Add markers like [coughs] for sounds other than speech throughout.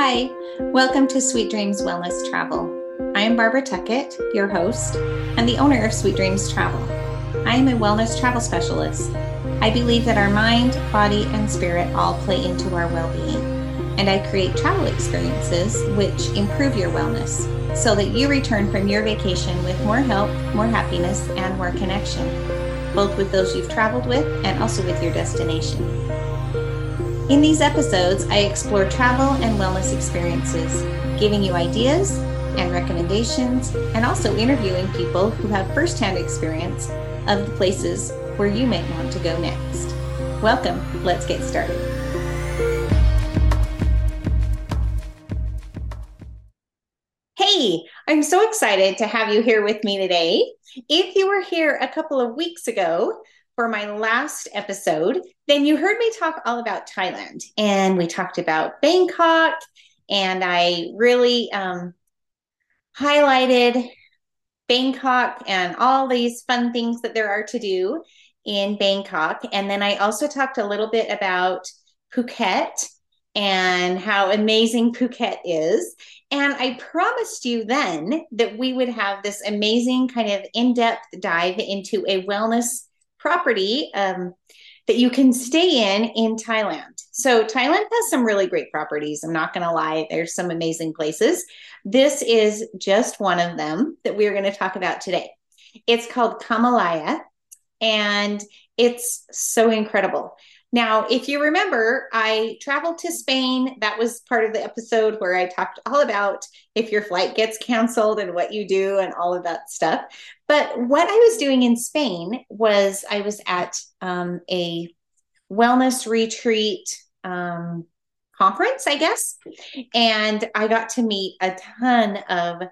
Hi, welcome to Sweet Dreams Wellness Travel. I am Barbara Tuckett, your host and the owner of Sweet Dreams Travel. I am a wellness travel specialist. I believe that our mind, body, and spirit all play into our well being, and I create travel experiences which improve your wellness so that you return from your vacation with more health, more happiness, and more connection, both with those you've traveled with and also with your destination. In these episodes, I explore travel and wellness experiences, giving you ideas and recommendations, and also interviewing people who have firsthand experience of the places where you may want to go next. Welcome, let's get started. Hey, I'm so excited to have you here with me today. If you were here a couple of weeks ago, for my last episode, then you heard me talk all about Thailand. And we talked about Bangkok, and I really um, highlighted Bangkok and all these fun things that there are to do in Bangkok. And then I also talked a little bit about Phuket and how amazing Phuket is. And I promised you then that we would have this amazing kind of in depth dive into a wellness property um, that you can stay in in Thailand. So, Thailand has some really great properties. I'm not going to lie, there's some amazing places. This is just one of them that we're going to talk about today. It's called Kamalaya, and it's so incredible. Now, if you remember, I traveled to Spain. That was part of the episode where I talked all about if your flight gets canceled and what you do and all of that stuff. But what I was doing in Spain was I was at um, a wellness retreat um, conference, I guess. And I got to meet a ton of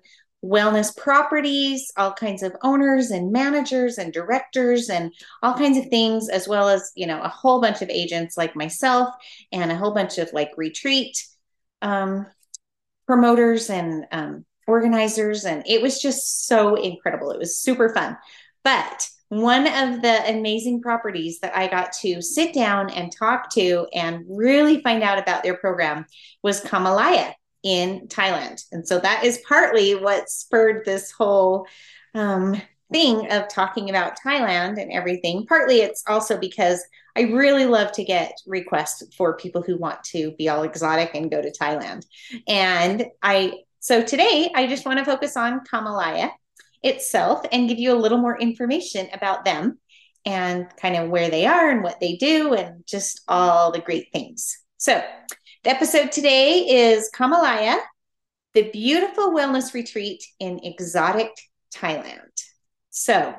wellness properties, all kinds of owners and managers and directors and all kinds of things, as well as, you know, a whole bunch of agents like myself and a whole bunch of like retreat um, promoters and um, organizers. And it was just so incredible. It was super fun. But one of the amazing properties that I got to sit down and talk to and really find out about their program was Kamalaya in Thailand. And so that is partly what spurred this whole um, thing of talking about Thailand and everything. Partly it's also because I really love to get requests for people who want to be all exotic and go to Thailand. And I, so today I just want to focus on Kamalaya itself and give you a little more information about them and kind of where they are and what they do and just all the great things. So, the episode today is Kamalaya, the beautiful wellness retreat in exotic Thailand. So,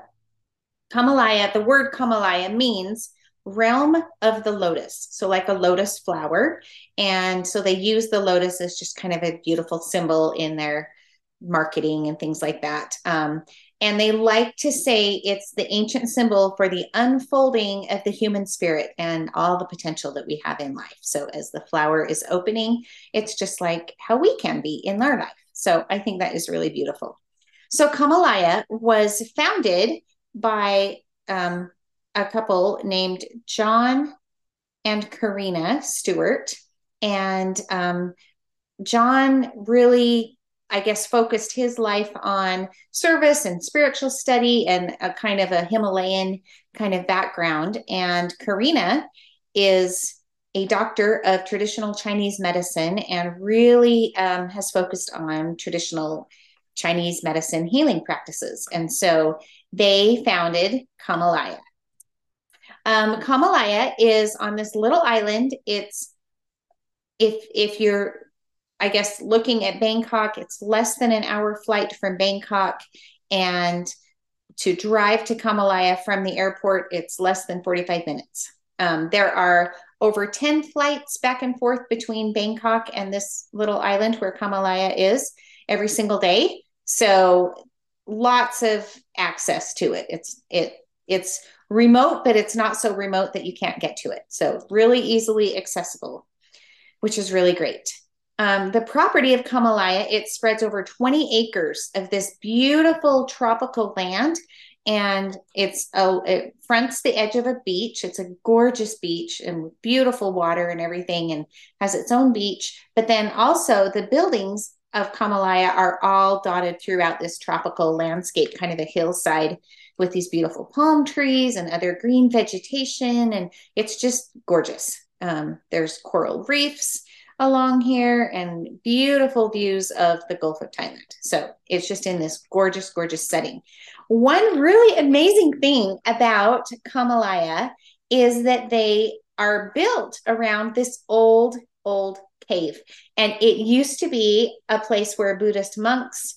Kamalaya, the word Kamalaya means realm of the lotus. So, like a lotus flower. And so they use the lotus as just kind of a beautiful symbol in their marketing and things like that. Um, and they like to say it's the ancient symbol for the unfolding of the human spirit and all the potential that we have in life. So, as the flower is opening, it's just like how we can be in our life. So, I think that is really beautiful. So, Kamalaya was founded by um, a couple named John and Karina Stewart. And um, John really I guess, focused his life on service and spiritual study and a kind of a Himalayan kind of background. And Karina is a doctor of traditional Chinese medicine and really um, has focused on traditional Chinese medicine healing practices. And so they founded Kamalaya. Um, Kamalaya is on this little island. It's if if you're I guess looking at Bangkok, it's less than an hour flight from Bangkok. And to drive to Kamalaya from the airport, it's less than 45 minutes. Um, there are over 10 flights back and forth between Bangkok and this little island where Kamalaya is every single day. So lots of access to it. It's it it's remote, but it's not so remote that you can't get to it. So really easily accessible, which is really great. Um, the property of Kamalaya, it spreads over 20 acres of this beautiful tropical land. and it's a it fronts the edge of a beach. It's a gorgeous beach and beautiful water and everything, and has its own beach. But then also the buildings of Kamalaya are all dotted throughout this tropical landscape, kind of a hillside with these beautiful palm trees and other green vegetation, and it's just gorgeous. Um, there's coral reefs along here and beautiful views of the Gulf of Thailand. So it's just in this gorgeous, gorgeous setting. One really amazing thing about Kamalaya is that they are built around this old, old cave. And it used to be a place where Buddhist monks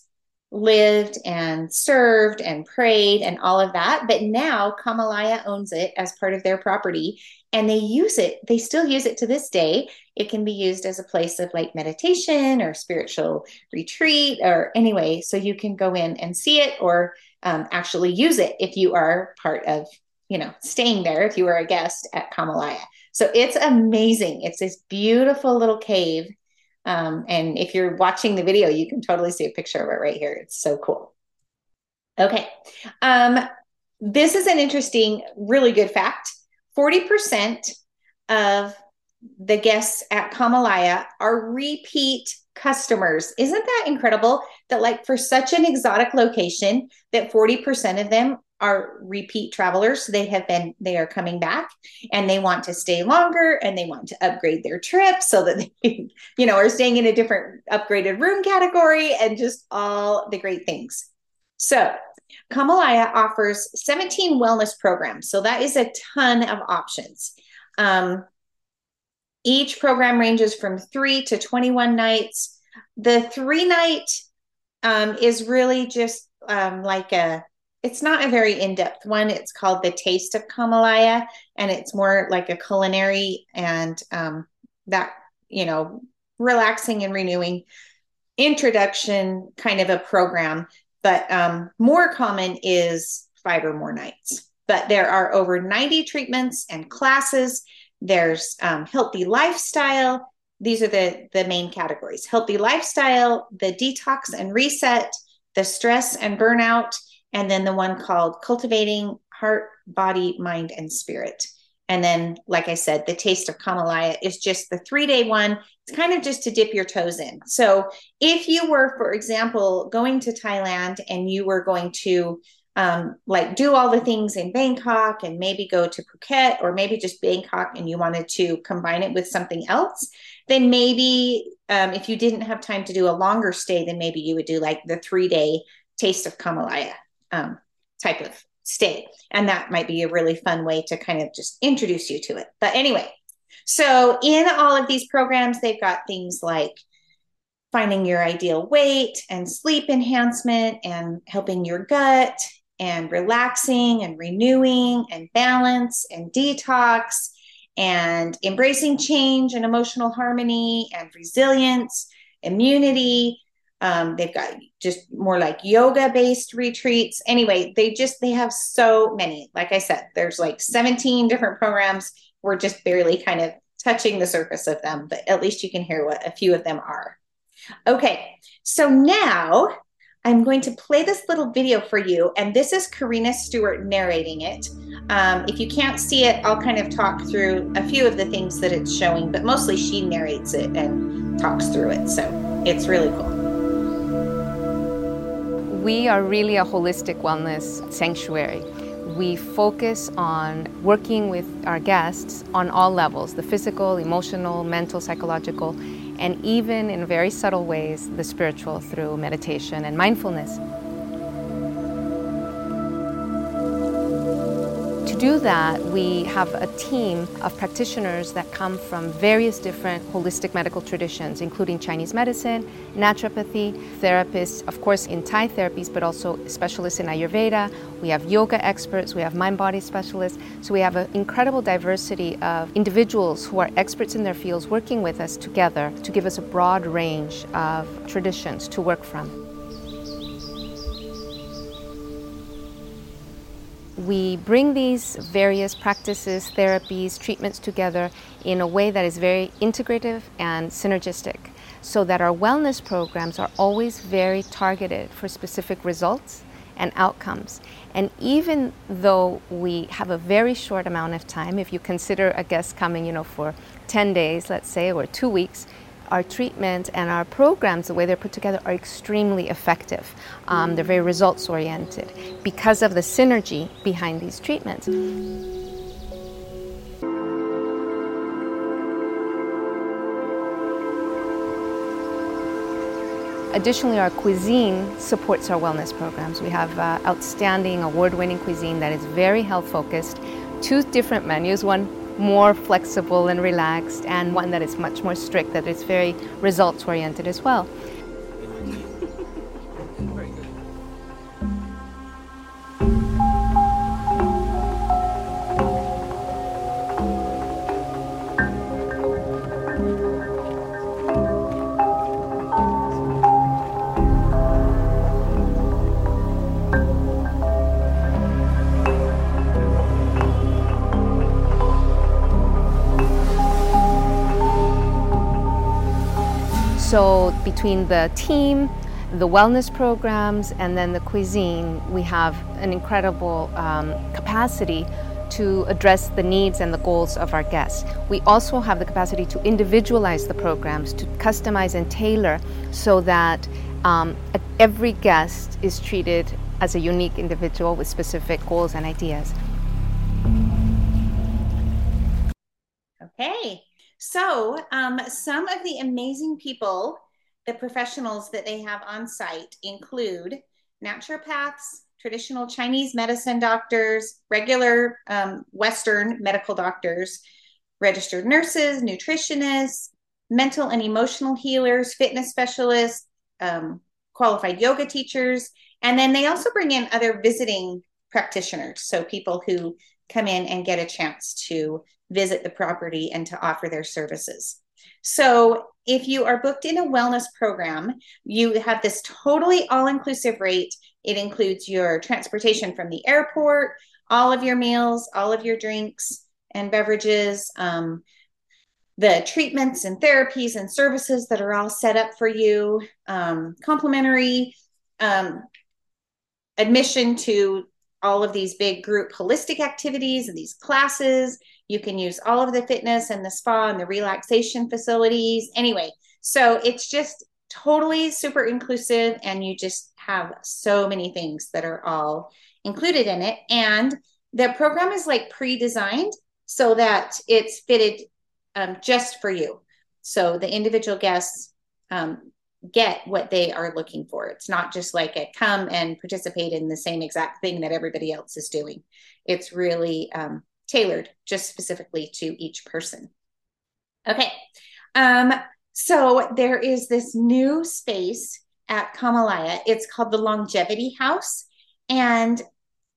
lived and served and prayed and all of that. But now Kamalaya owns it as part of their property and they use it. They still use it to this day. It can be used as a place of like meditation or spiritual retreat or anyway. So you can go in and see it or um, actually use it if you are part of, you know, staying there, if you were a guest at Kamalaya. So it's amazing. It's this beautiful little cave. Um, and if you're watching the video, you can totally see a picture of it right here. It's so cool. Okay. Um, this is an interesting, really good fact 40% of the guests at Kamalaya are repeat customers. Isn't that incredible that like for such an exotic location that 40% of them are repeat travelers. They have been, they are coming back and they want to stay longer and they want to upgrade their trip so that they, [laughs] you know, are staying in a different upgraded room category and just all the great things. So, Kamalaya offers 17 wellness programs. So, that is a ton of options. Um, each program ranges from three to 21 nights. The three night um, is really just um, like a it's not a very in-depth one. It's called the taste of kamalaya and it's more like a culinary and um, that you know relaxing and renewing introduction kind of a program. But um, more common is five or more nights. But there are over 90 treatments and classes. There's um, healthy lifestyle. These are the the main categories. Healthy lifestyle the detox and reset the stress and burnout and then the one called Cultivating Heart, Body, Mind, and Spirit. And then, like I said, the Taste of Kamalaya is just the three day one. It's kind of just to dip your toes in. So, if you were, for example, going to Thailand and you were going to um, like do all the things in Bangkok and maybe go to Phuket or maybe just Bangkok and you wanted to combine it with something else, then maybe um, if you didn't have time to do a longer stay, then maybe you would do like the three day Taste of Kamalaya um, type of state. And that might be a really fun way to kind of just introduce you to it. But anyway, so in all of these programs, they've got things like finding your ideal weight and sleep enhancement and helping your gut and relaxing and renewing and balance and detox and embracing change and emotional harmony and resilience, immunity, um, they've got just more like yoga based retreats. Anyway, they just they have so many. Like I said, there's like 17 different programs. We're just barely kind of touching the surface of them, but at least you can hear what a few of them are. Okay, so now I'm going to play this little video for you, and this is Karina Stewart narrating it. Um, if you can't see it, I'll kind of talk through a few of the things that it's showing, but mostly she narrates it and talks through it. So it's really cool. We are really a holistic wellness sanctuary. We focus on working with our guests on all levels the physical, emotional, mental, psychological, and even in very subtle ways, the spiritual through meditation and mindfulness. Do that, we have a team of practitioners that come from various different holistic medical traditions, including Chinese medicine, naturopathy, therapists, of course, in Thai therapies, but also specialists in Ayurveda. We have yoga experts, we have mind body specialists. So we have an incredible diversity of individuals who are experts in their fields working with us together to give us a broad range of traditions to work from. We bring these various practices, therapies, treatments together in a way that is very integrative and synergistic so that our wellness programs are always very targeted for specific results and outcomes. And even though we have a very short amount of time, if you consider a guest coming, you know, for 10 days, let's say, or two weeks, our treatments and our programs, the way they're put together, are extremely effective. Um, they're very results oriented because of the synergy behind these treatments. Additionally, our cuisine supports our wellness programs. We have uh, outstanding award winning cuisine that is very health focused, two different menus, one more flexible and relaxed, and one that is much more strict, that is very results oriented as well. So between the team, the wellness programs, and then the cuisine, we have an incredible um, capacity to address the needs and the goals of our guests. We also have the capacity to individualize the programs, to customize and tailor so that um, every guest is treated as a unique individual with specific goals and ideas. So, um, some of the amazing people, the professionals that they have on site include naturopaths, traditional Chinese medicine doctors, regular um, Western medical doctors, registered nurses, nutritionists, mental and emotional healers, fitness specialists, um, qualified yoga teachers, and then they also bring in other visiting practitioners. So, people who come in and get a chance to visit the property and to offer their services. So, if you are booked in a wellness program, you have this totally all inclusive rate. It includes your transportation from the airport, all of your meals, all of your drinks and beverages, um, the treatments and therapies and services that are all set up for you, um, complimentary um, admission to all of these big group holistic activities and these classes. You can use all of the fitness and the spa and the relaxation facilities. Anyway, so it's just totally super inclusive, and you just have so many things that are all included in it. And the program is like pre designed so that it's fitted um, just for you. So the individual guests um, get what they are looking for. It's not just like a come and participate in the same exact thing that everybody else is doing. It's really um, tailored just specifically to each person. Okay. Um, so there is this new space at Kamalaya. It's called the Longevity House and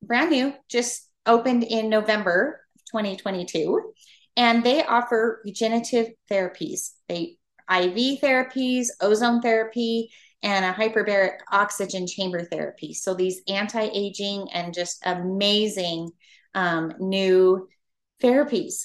brand new, just opened in November of 2022. And they offer regenerative therapies. They IV therapies, ozone therapy, and a hyperbaric oxygen chamber therapy. So these anti aging and just amazing um, new therapies.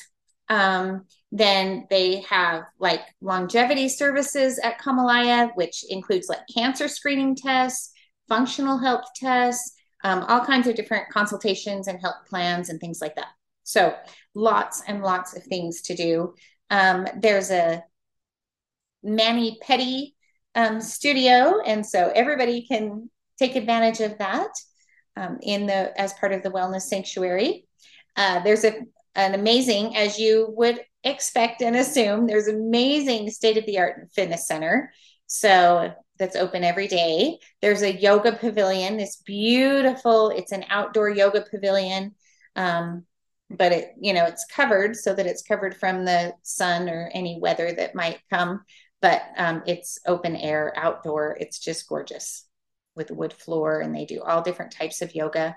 Um, then they have like longevity services at Kamalaya, which includes like cancer screening tests, functional health tests, um, all kinds of different consultations and health plans and things like that. So lots and lots of things to do. Um, there's a mani pedi um, studio, and so everybody can take advantage of that um, in the as part of the wellness sanctuary. Uh, there's a an amazing, as you would expect and assume, there's amazing state of the art fitness center. So that's open every day. There's a yoga pavilion. This beautiful. It's an outdoor yoga pavilion. Um, but it you know it's covered so that it's covered from the sun or any weather that might come but um, it's open air, outdoor. It's just gorgeous with wood floor, and they do all different types of yoga.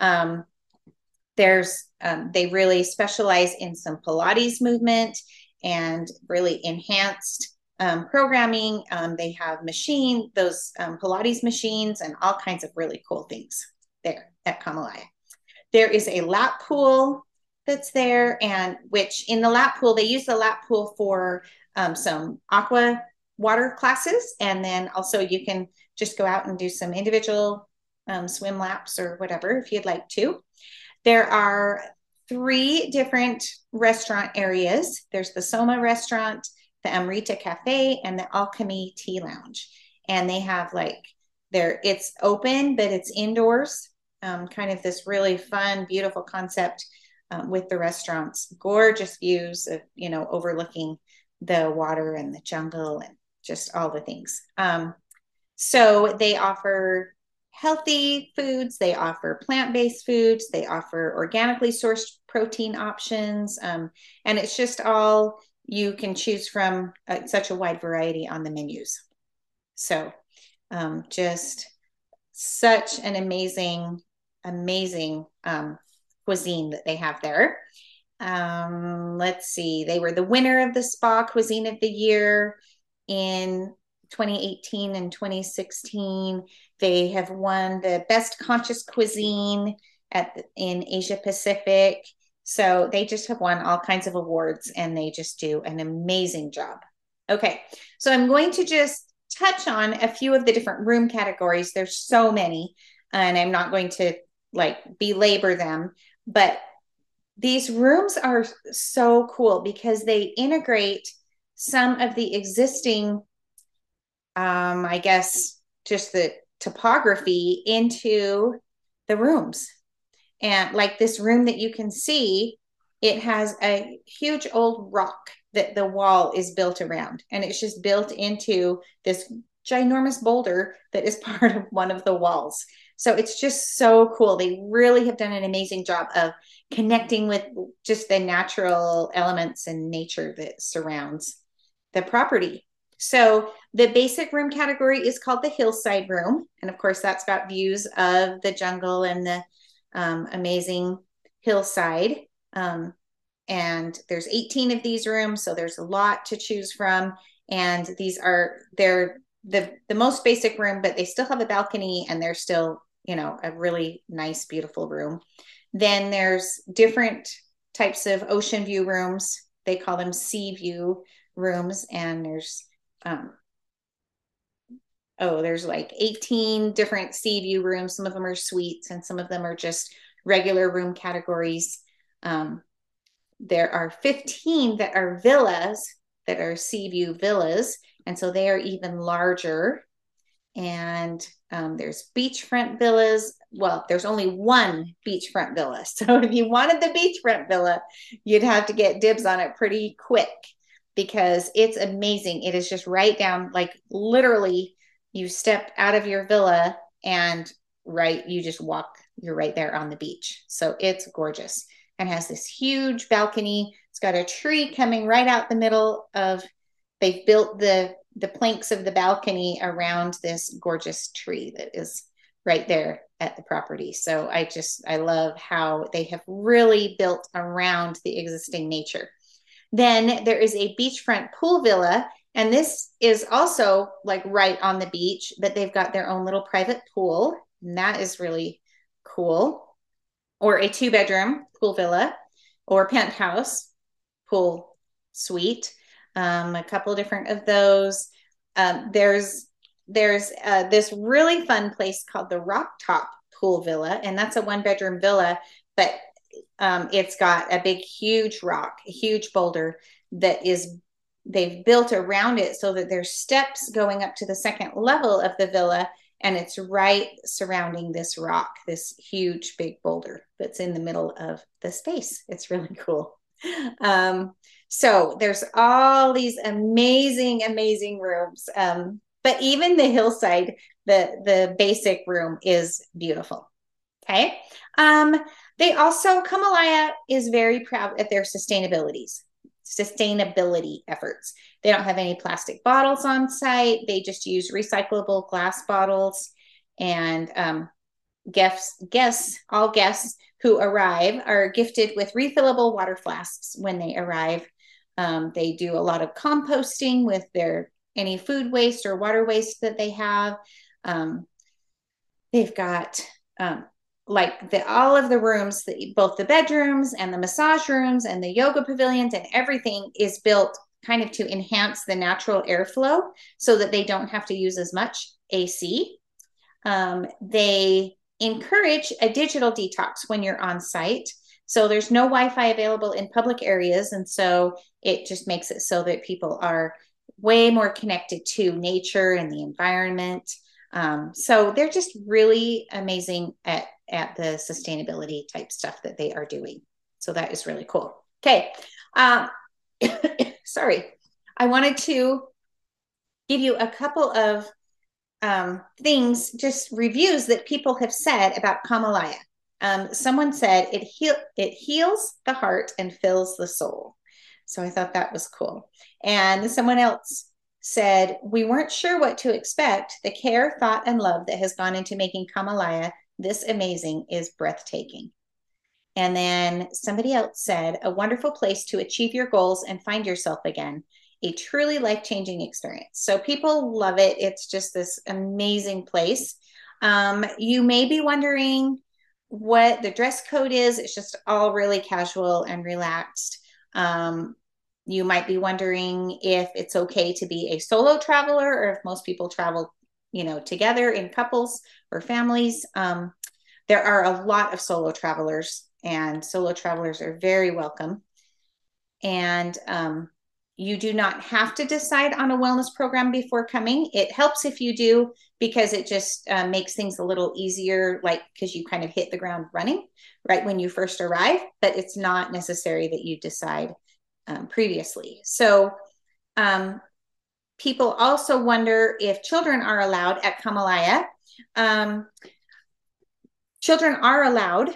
Um, there's um, they really specialize in some Pilates movement and really enhanced um, programming. Um, they have machine those um, Pilates machines and all kinds of really cool things there at Kamalaya. There is a lap pool that's there, and which in the lap pool they use the lap pool for um, some aqua water classes. And then also you can just go out and do some individual um, swim laps or whatever if you'd like to. There are three different restaurant areas there's the Soma restaurant, the Amrita Cafe, and the Alchemy Tea Lounge. And they have like, there it's open, but it's indoors. Um, kind of this really fun, beautiful concept um, with the restaurants. Gorgeous views of, you know, overlooking the water and the jungle and just all the things. Um, so they offer healthy foods, they offer plant based foods, they offer organically sourced protein options. Um, and it's just all you can choose from uh, such a wide variety on the menus. So um, just such an amazing, amazing um, cuisine that they have there. Um, let's see, they were the winner of the Spa Cuisine of the Year in 2018 and 2016. They have won the Best Conscious Cuisine at in Asia Pacific. So they just have won all kinds of awards and they just do an amazing job. Okay, so I'm going to just touch on a few of the different room categories. There's so many, and I'm not going to like belabor them, but these rooms are so cool because they integrate some of the existing um, I guess, just the topography into the rooms. And like this room that you can see, it has a huge old rock that the wall is built around. And it's just built into this ginormous boulder that is [laughs] part of one of the walls. So it's just so cool. They really have done an amazing job of connecting with just the natural elements and nature that surrounds the property. So the basic room category is called the hillside room. And of course, that's got views of the jungle and the um, amazing hillside. Um, and there's 18 of these rooms, so there's a lot to choose from. And these are they're the the most basic room, but they still have a balcony and they're still, you know, a really nice, beautiful room. Then there's different types of ocean view rooms. They call them sea view rooms, and there's um, oh, there's like 18 different sea view rooms. Some of them are suites and some of them are just regular room categories. Um, there are 15 that are villas that are sea view villas. And so they are even larger. And um, there's beachfront villas. Well, there's only one beachfront villa. [laughs] So if you wanted the beachfront villa, you'd have to get dibs on it pretty quick because it's amazing. It is just right down, like literally, you step out of your villa and right, you just walk, you're right there on the beach. So it's gorgeous and has this huge balcony. It's got a tree coming right out the middle of, they've built the the planks of the balcony around this gorgeous tree that is right there at the property. So I just I love how they have really built around the existing nature. Then there is a beachfront pool villa. And this is also like right on the beach, but they've got their own little private pool. And that is really cool. Or a two bedroom pool villa or penthouse pool suite. Um, a couple different of those. Um, there's there's uh, this really fun place called the Rock Top Pool Villa, and that's a one bedroom villa, but um, it's got a big, huge rock, a huge boulder that is they've built around it so that there's steps going up to the second level of the villa and it's right surrounding this rock this huge big boulder that's in the middle of the space. It's really [laughs] cool. Um, so there's all these amazing amazing rooms. Um, but even the hillside the the basic room is beautiful. Okay? Um, they also, Kamalaya is very proud of their sustainabilities, sustainability efforts. They don't have any plastic bottles on site. They just use recyclable glass bottles. And um, guests, guests, all guests who arrive are gifted with refillable water flasks when they arrive. Um, they do a lot of composting with their any food waste or water waste that they have. Um, they've got um, like the all of the rooms the, both the bedrooms and the massage rooms and the yoga pavilions and everything is built kind of to enhance the natural airflow so that they don't have to use as much ac um, they encourage a digital detox when you're on site. So there's no Wi Fi available in public areas. And so it just makes it so that people are way more connected to nature and the environment. Um, so they're just really amazing at, at the sustainability type stuff that they are doing. So that is really cool. Okay. Um, [coughs] sorry. I wanted to give you a couple of um, things, just reviews that people have said about Kamalaya. Um, someone said it heal it heals the heart and fills the soul. So I thought that was cool. And someone else said we weren't sure what to expect. The care, thought, and love that has gone into making Kamalaya this amazing is breathtaking. And then somebody else said, a wonderful place to achieve your goals and find yourself again a truly life changing experience. So people love it. It's just this amazing place. Um, you may be wondering what the dress code is. It's just all really casual and relaxed. Um, you might be wondering if it's okay to be a solo traveler or if most people travel, you know, together in couples or families. Um, there are a lot of solo travelers, and solo travelers are very welcome. And um, you do not have to decide on a wellness program before coming. It helps if you do because it just uh, makes things a little easier, like because you kind of hit the ground running right when you first arrive, but it's not necessary that you decide um, previously. So, um, people also wonder if children are allowed at Kamalaya. Um, children are allowed,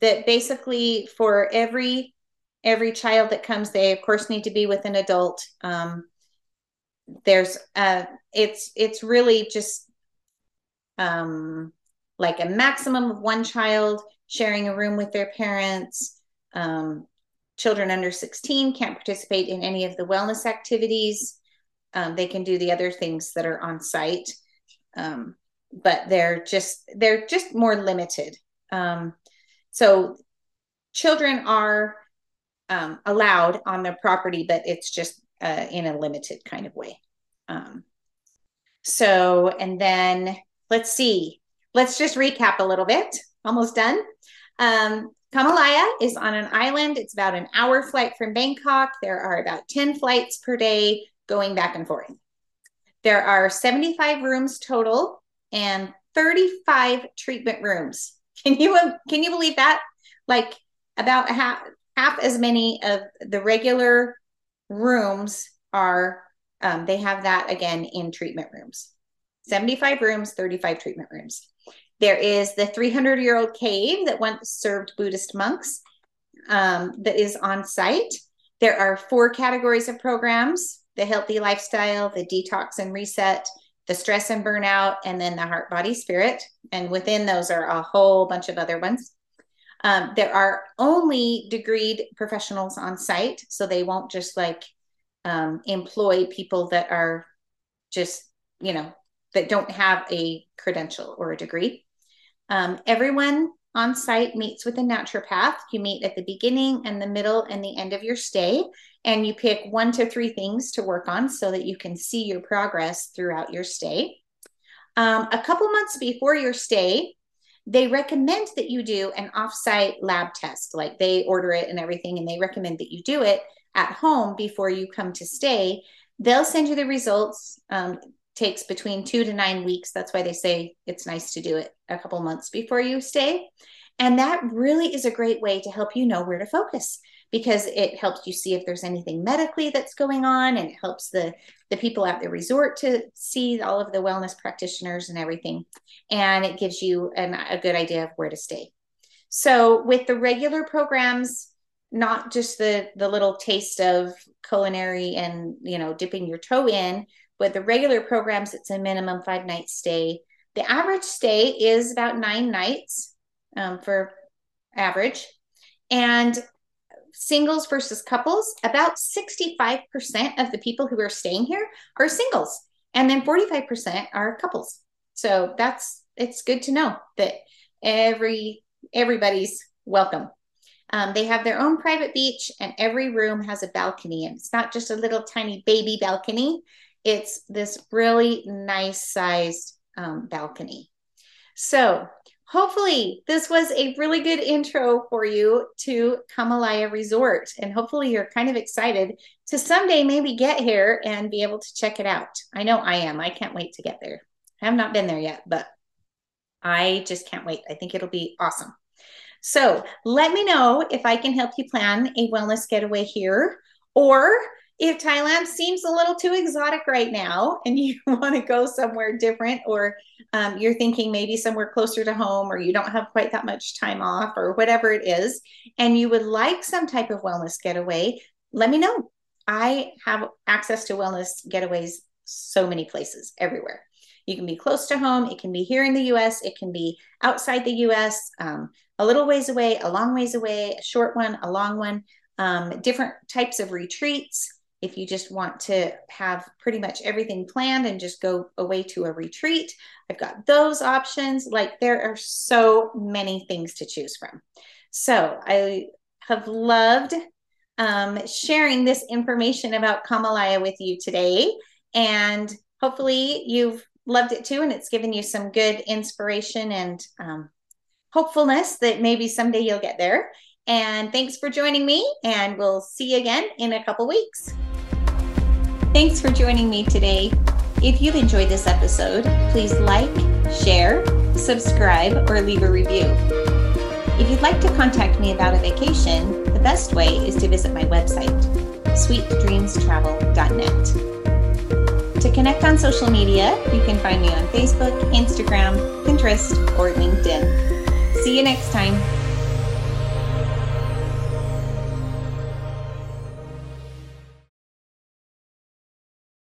that basically for every every child that comes, they of course need to be with an adult. Um, there's uh, it's it's really just um, like a maximum of one child sharing a room with their parents. Um, children under 16 can't participate in any of the wellness activities. Um, they can do the other things that are on site, um, but they're just they're just more limited. Um, so children are um, allowed on the property, but it's just uh, in a limited kind of way. Um, so, and then let's see, let's just recap a little bit. Almost done. Um, Kamalaya is on an island. It's about an hour flight from Bangkok. There are about 10 flights per day going back and forth. There are 75 rooms total and 35 treatment rooms. [laughs] Can you can you believe that? Like about half half as many of the regular rooms are um, they have that again in treatment rooms 75 rooms 35 treatment rooms there is the 300 year old cave that once served buddhist monks um, that is on site there are four categories of programs the healthy lifestyle the detox and reset the stress and burnout and then the heart body spirit and within those are a whole bunch of other ones um, there are only degreed professionals on site, so they won't just like um, employ people that are just, you know, that don't have a credential or a degree. Um, everyone on site meets with a naturopath. You meet at the beginning and the middle and the end of your stay, and you pick one to three things to work on so that you can see your progress throughout your stay. Um, a couple months before your stay, they recommend that you do an offsite lab test. Like they order it and everything, and they recommend that you do it at home before you come to stay. They'll send you the results. Um, takes between two to nine weeks. That's why they say it's nice to do it a couple months before you stay. And that really is a great way to help you know where to focus because it helps you see if there's anything medically that's going on and it helps the the people at the resort to see all of the wellness practitioners and everything and it gives you an, a good idea of where to stay so with the regular programs not just the the little taste of culinary and you know dipping your toe in but the regular programs it's a minimum five night stay the average stay is about nine nights um, for average and singles versus couples, about 65% of the people who are staying here are singles, and then 45% are couples. So that's it's good to know that every everybody's welcome. Um, they have their own private beach, and every room has a balcony. And it's not just a little tiny baby balcony; it's this really nice sized um, balcony. So hopefully this was a really good intro for you to Kamalaya Resort. And hopefully you're kind of excited to someday maybe get here and be able to check it out. I know I am. I can't wait to get there. I have not been there yet, but I just can't wait. I think it'll be awesome. So let me know if I can help you plan a wellness getaway here or if Thailand seems a little too exotic right now and [laughs] you want to go somewhere different, or um, you're thinking maybe somewhere closer to home, or you don't have quite that much time off, or whatever it is, and you would like some type of wellness getaway, let me know. I have access to wellness getaways so many places everywhere. You can be close to home, it can be here in the US, it can be outside the US, um, a little ways away, a long ways away, a short one, a long one, um, different types of retreats if you just want to have pretty much everything planned and just go away to a retreat, I've got those options. Like there are so many things to choose from. So I have loved um, sharing this information about Kamalaya with you today. And hopefully you've loved it too. And it's given you some good inspiration and um, hopefulness that maybe someday you'll get there. And thanks for joining me, and we'll see you again in a couple weeks. Thanks for joining me today. If you've enjoyed this episode, please like, share, subscribe, or leave a review. If you'd like to contact me about a vacation, the best way is to visit my website, sweetdreamstravel.net. To connect on social media, you can find me on Facebook, Instagram, Pinterest, or LinkedIn. See you next time.